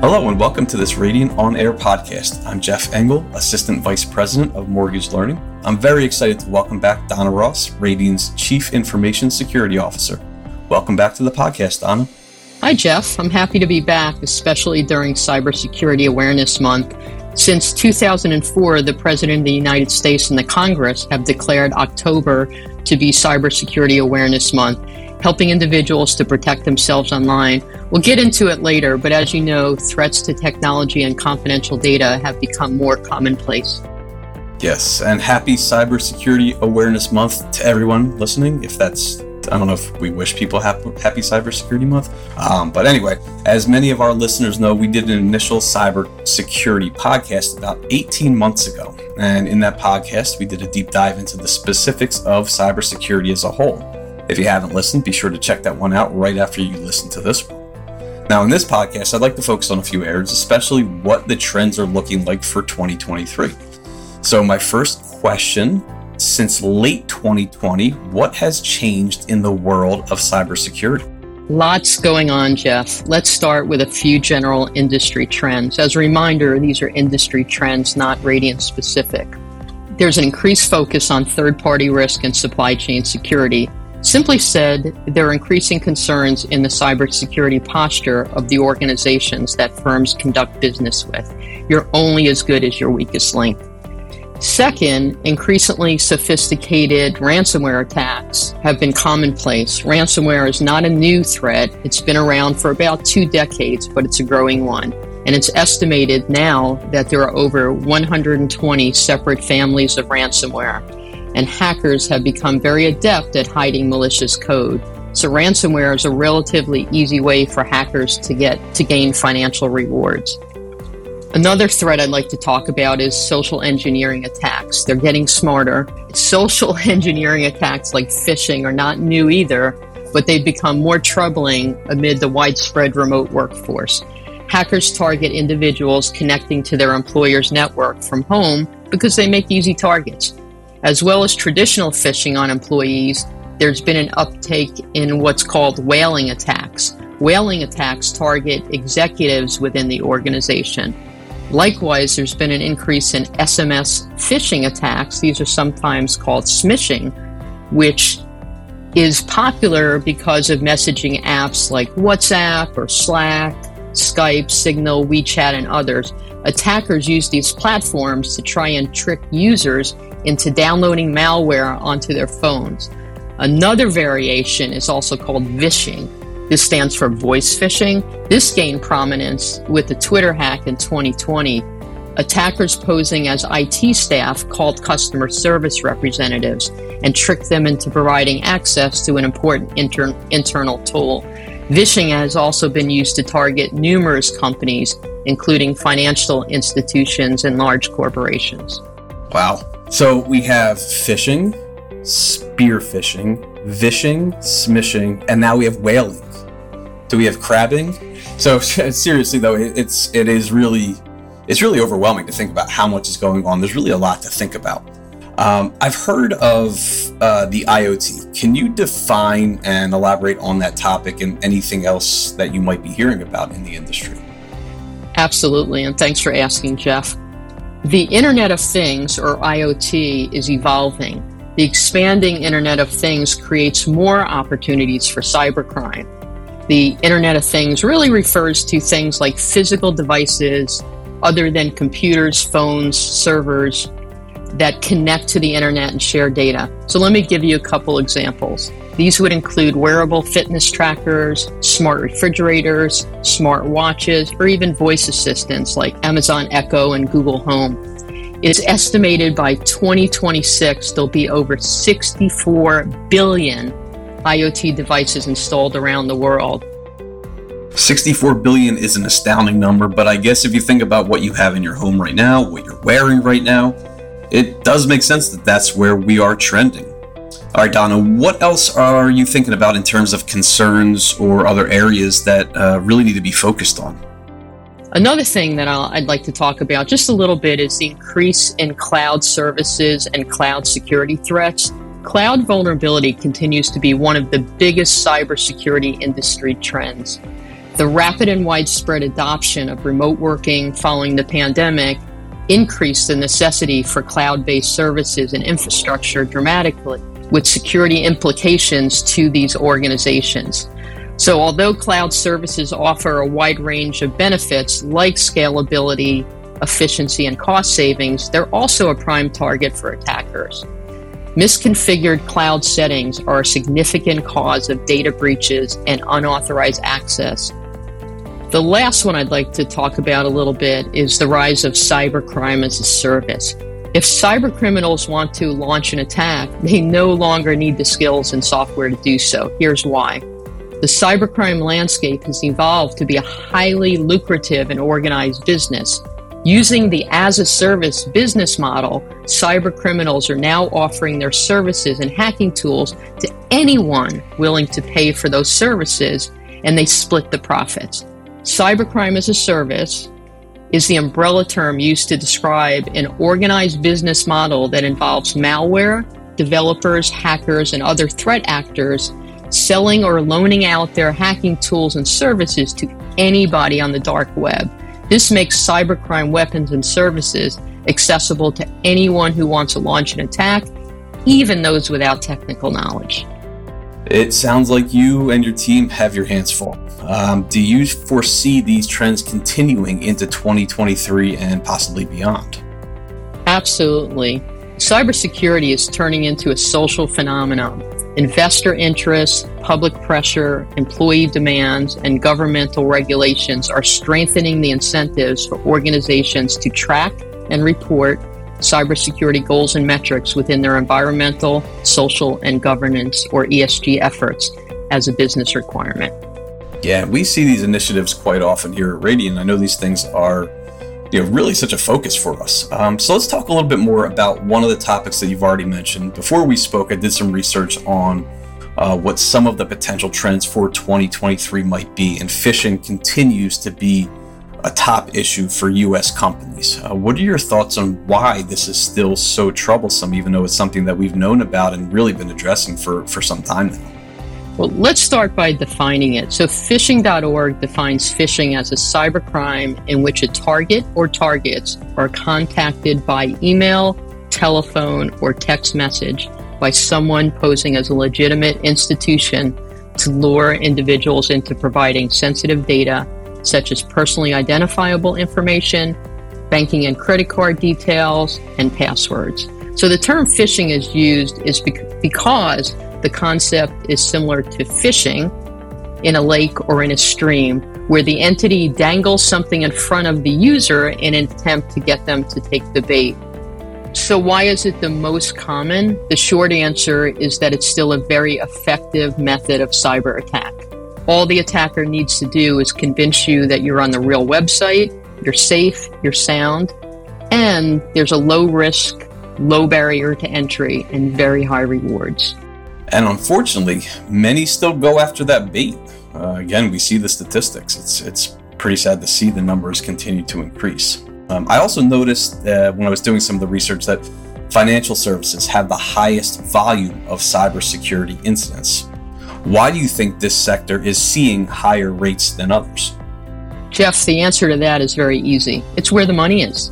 Hello and welcome to this Radian On Air podcast. I'm Jeff Engel, Assistant Vice President of Mortgage Learning. I'm very excited to welcome back Donna Ross, Radian's Chief Information Security Officer. Welcome back to the podcast, Donna. Hi, Jeff. I'm happy to be back, especially during Cybersecurity Awareness Month. Since 2004, the President of the United States and the Congress have declared October to be Cybersecurity Awareness Month helping individuals to protect themselves online. We'll get into it later, but as you know, threats to technology and confidential data have become more commonplace. Yes, and happy Cybersecurity Awareness Month to everyone listening. If that's, I don't know if we wish people happy, Cybersecurity Month. Um, but anyway, as many of our listeners know, we did an initial cybersecurity podcast about 18 months ago. And in that podcast, we did a deep dive into the specifics of cybersecurity as a whole. If you haven't listened, be sure to check that one out right after you listen to this one. Now, in this podcast, I'd like to focus on a few areas, especially what the trends are looking like for 2023. So, my first question since late 2020, what has changed in the world of cybersecurity? Lots going on, Jeff. Let's start with a few general industry trends. As a reminder, these are industry trends, not Radian specific. There's an increased focus on third party risk and supply chain security, Simply said, there are increasing concerns in the cybersecurity posture of the organizations that firms conduct business with. You're only as good as your weakest link. Second, increasingly sophisticated ransomware attacks have been commonplace. Ransomware is not a new threat. It's been around for about two decades, but it's a growing one. And it's estimated now that there are over 120 separate families of ransomware and hackers have become very adept at hiding malicious code. So ransomware is a relatively easy way for hackers to get to gain financial rewards. Another threat I'd like to talk about is social engineering attacks. They're getting smarter. Social engineering attacks like phishing are not new either, but they've become more troubling amid the widespread remote workforce. Hackers target individuals connecting to their employer's network from home because they make easy targets. As well as traditional phishing on employees, there's been an uptake in what's called whaling attacks. Whaling attacks target executives within the organization. Likewise, there's been an increase in SMS phishing attacks. These are sometimes called smishing, which is popular because of messaging apps like WhatsApp or Slack, Skype, Signal, WeChat, and others. Attackers use these platforms to try and trick users into downloading malware onto their phones. Another variation is also called vishing. This stands for voice phishing. This gained prominence with the Twitter hack in 2020. Attackers posing as IT staff called customer service representatives and tricked them into providing access to an important inter- internal tool. Vishing has also been used to target numerous companies, including financial institutions and large corporations. Wow. So we have fishing, spear phishing, vishing, smishing, and now we have whaling. Do we have crabbing? So seriously though, it's it is really it's really overwhelming to think about how much is going on. There's really a lot to think about. Um, I've heard of uh, the IoT. Can you define and elaborate on that topic and anything else that you might be hearing about in the industry? Absolutely, and thanks for asking, Jeff. The Internet of Things, or IoT, is evolving. The expanding Internet of Things creates more opportunities for cybercrime. The Internet of Things really refers to things like physical devices other than computers, phones, servers that connect to the Internet and share data. So let me give you a couple examples. These would include wearable fitness trackers, smart refrigerators, smart watches, or even voice assistants like Amazon Echo and Google Home. It's estimated by 2026 there'll be over 64 billion IoT devices installed around the world. 64 billion is an astounding number, but I guess if you think about what you have in your home right now, what you're wearing right now, it does make sense that that's where we are trending. All right, Donna, what else are you thinking about in terms of concerns or other areas that uh, really need to be focused on? Another thing that i would like to talk about just a little bit is the increase in cloud services and cloud security threats. Cloud vulnerability continues to be one of the biggest cybersecurity industry trends. The rapid and widespread adoption of remote working following the pandemic increased the necessity for cloud based services and infrastructure dramatically, with security implications to these organizations. So, although cloud services offer a wide range of benefits like scalability, efficiency, and cost savings, they're also a prime target for attackers. Misconfigured cloud settings are a significant cause of data breaches and unauthorized access. The last one I'd like to talk about a little bit is the rise of cybercrime as a service. If cyber criminals want to launch an attack, they no longer need the skills and software to do so. Here's why. The cybercrime landscape has evolved to be a highly lucrative and organized business Using the as a service business model, cyber criminals are now offering their services and hacking tools to anyone willing to pay for those services, and they split the profits. Cybercrime as a service is the umbrella term used to describe an organized business model that involves malware, developers, hackers, and other threat actors selling or loaning out their hacking tools and services to anybody on the dark web. This makes cybercrime weapons and services accessible to anyone who wants to launch an attack, even those without technical knowledge. It sounds like you and your team have your hands full. Um, do you foresee these trends continuing into 2023 and possibly beyond? Absolutely. Cybersecurity is turning into a social phenomenon Investor interests, public pressure, employee demands, and governmental regulations are strengthening the incentives for organizations to track and report cybersecurity goals and metrics within their environmental, social, and governance or ESG efforts as a business requirement. Yeah, we see these initiatives quite often here at Radian. I know these things are you know, really such a focus for us. Um, so let's talk a little bit more about one of the topics that you've already mentioned. Before we spoke, I did some research on uh, what some of the potential trends for 2023 might be, and phishing continues to be a top issue for U.S. companies. Uh, what are your thoughts on why this is still so troublesome, even though it's something that we've known about and really been addressing for, for some time now? Well, let's start by defining it. So, phishing.org defines phishing as a cybercrime in which a target or targets are contacted by email, telephone, or text message by someone posing as a legitimate institution to lure individuals into providing sensitive data such as personally identifiable information, banking and credit card details, and passwords. So the term phishing is used is because the concept is similar to fishing in a lake or in a stream, where the entity dangles something in front of the user in an attempt to get them to take the bait. So, why is it the most common? The short answer is that it's still a very effective method of cyber attack. All the attacker needs to do is convince you that you're on the real website, you're safe, you're sound, and there's a low risk, low barrier to entry, and very high rewards. And unfortunately, many still go after that bait. Uh, again, we see the statistics. It's it's pretty sad to see the numbers continue to increase. Um, I also noticed uh, when I was doing some of the research that financial services have the highest volume of cybersecurity incidents. Why do you think this sector is seeing higher rates than others? Jeff, the answer to that is very easy. It's where the money is.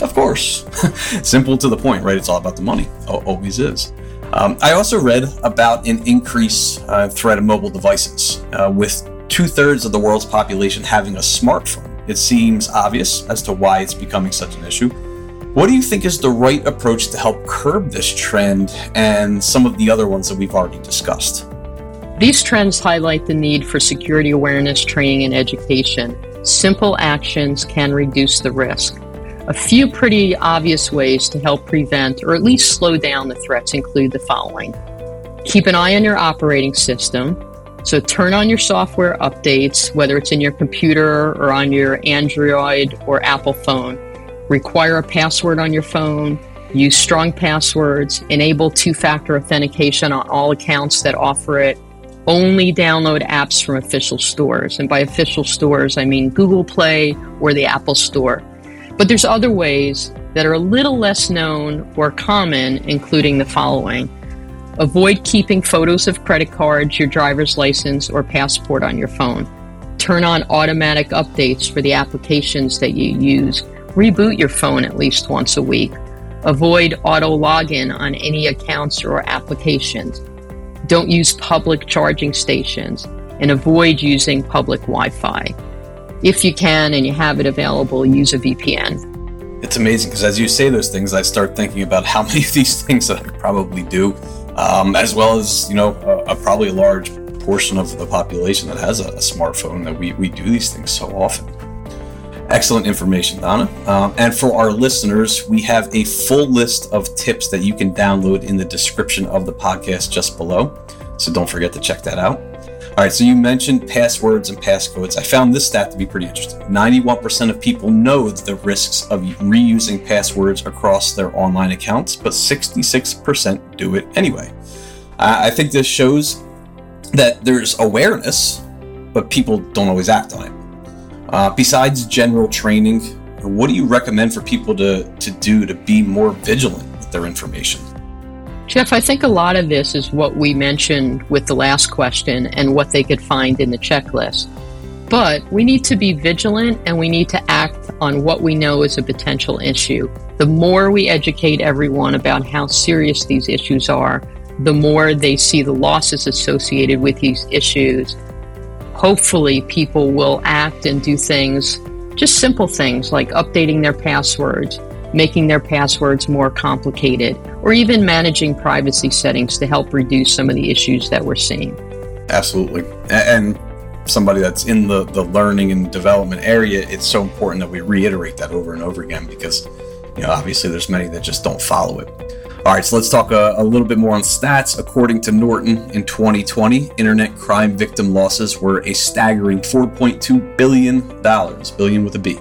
Of course. Simple to the point, right? It's all about the money. always is. Um, I also read about an increase uh, threat of mobile devices, uh, with two thirds of the world's population having a smartphone. It seems obvious as to why it's becoming such an issue. What do you think is the right approach to help curb this trend and some of the other ones that we've already discussed? These trends highlight the need for security awareness training and education. Simple actions can reduce the risk. A few pretty obvious ways to help prevent or at least slow down the threats include the following keep an eye on your operating system. So turn on your software updates, whether it's in your computer or on your Android or Apple phone. Require a password on your phone. Use strong passwords. Enable two factor authentication on all accounts that offer it. Only download apps from official stores. And by official stores, I mean Google Play or the Apple Store. But there's other ways that are a little less known or common, including the following. Avoid keeping photos of credit cards, your driver's license, or passport on your phone. Turn on automatic updates for the applications that you use. Reboot your phone at least once a week. Avoid auto login on any accounts or applications. Don't use public charging stations and avoid using public Wi Fi. If you can and you have it available, use a VPN. It's amazing because as you say those things, I start thinking about how many of these things that I probably do, um, as well as, you know, a, a, probably large portion of the population that has a, a smartphone that we, we do these things so often. Excellent information, Donna. Um, and for our listeners, we have a full list of tips that you can download in the description of the podcast just below. So don't forget to check that out. All right, so you mentioned passwords and passcodes. I found this stat to be pretty interesting. 91% of people know the risks of reusing passwords across their online accounts, but 66% do it anyway. I think this shows that there's awareness, but people don't always act on it. Uh, besides general training, what do you recommend for people to, to do to be more vigilant with their information? Jeff, I think a lot of this is what we mentioned with the last question and what they could find in the checklist. But we need to be vigilant and we need to act on what we know is a potential issue. The more we educate everyone about how serious these issues are, the more they see the losses associated with these issues hopefully people will act and do things, just simple things like updating their passwords, making their passwords more complicated, or even managing privacy settings to help reduce some of the issues that we're seeing. Absolutely. And somebody that's in the, the learning and development area, it's so important that we reiterate that over and over again because, you know, obviously there's many that just don't follow it. All right, so let's talk a, a, little bit more on stats. According to Norton, in 2020, internet crime victim losses were a staggering $4.2 billion, billion with a B.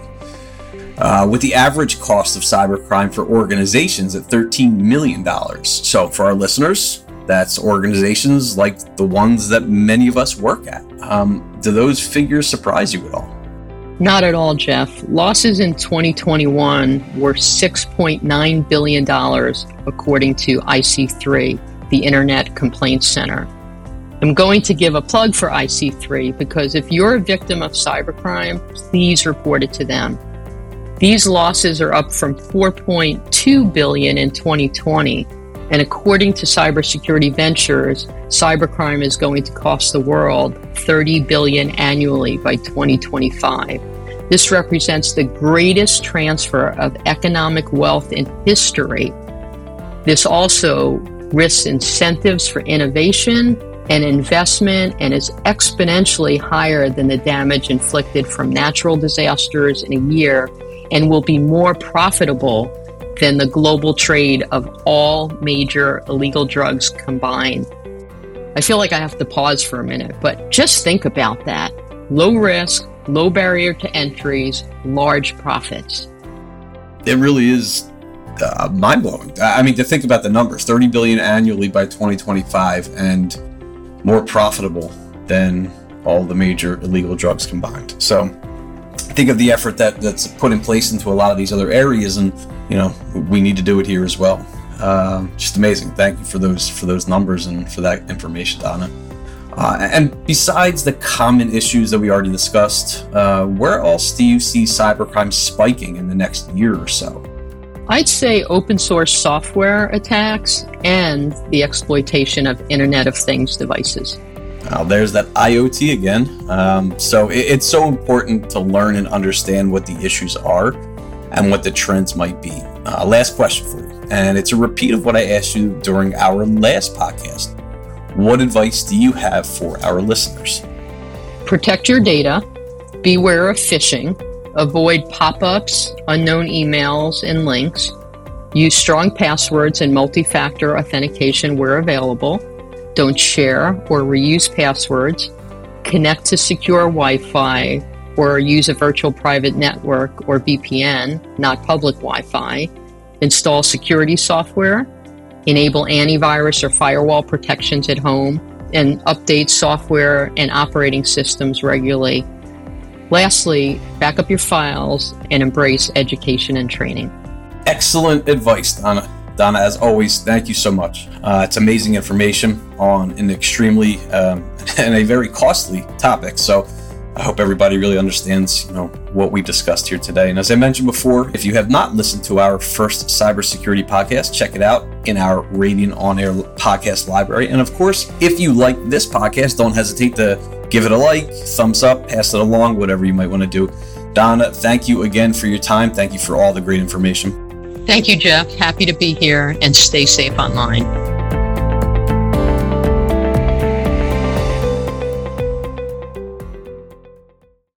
Uh, with the average cost of cybercrime for organizations at $13 million. So, for our listeners, that's organizations like the ones that many of us work at. Um, do those figures surprise you at all? Not at all, Jeff. Losses in 2021 were $6.9 billion, according to IC3, the Internet Complaints Center. I'm going to give a plug for IC3 because if you're a victim of cybercrime, please report it to them. These losses are up from 4.2 billion in 2020 and according to Cybersecurity Ventures, cybercrime is going to cost the world 30 billion annually by 2025. This represents the greatest transfer of economic wealth in history. This also risks incentives for innovation and investment and is exponentially higher than the damage inflicted from natural disasters in a year and will be more profitable than the global trade of all major illegal drugs combined. I feel like I have to pause for a minute, but just think about that. Low risk, low barrier to entries, large profits. It really is uh, mind blowing. I mean, to think about the numbers 30 billion annually by 2025 and more profitable than all the major illegal drugs combined. So, think of the effort that that's put in place into a lot of these other areas, and you know we need to do it here as well. Um, just amazing. Thank you for those for those numbers and for that information, Donna. Uh, and besides the common issues that we already discussed, uh, where else do you see cybercrime spiking in the next year or so? I'd say open source software attacks and the exploitation of Internet of Things devices. Uh, there's that IoT again. Um, so it, it's so important to learn and understand what the issues are and what the trends might be. Uh, last question for you, and it's a repeat of what I asked you during our last podcast. What advice do you have for our listeners? Protect your data, beware of phishing, avoid pop ups, unknown emails, and links, use strong passwords and multi factor authentication where available don't share or reuse passwords, connect to secure Wi Fi, or use a virtual private network or VPN, not public Wi Fi, install security software, enable antivirus or firewall protections at home, and update software and operating systems regularly. Lastly, back up your files and embrace education and training. Excellent advice, Donna. Donna, as always, thank you so much. Uh, it's amazing information on an extremely um, and a very costly topic. So I hope everybody really understands, you know, what we discussed here today. And as I mentioned before, if you have not listened to our first cybersecurity podcast, check it out in our Radian On Air podcast library. And of course, if you like this podcast, don't hesitate to give it a like, thumbs up, pass it along, whatever you might want to do. Donna, thank you again for your time. Thank you for all the great information. Thank you, Jeff. Happy to be here and stay safe online.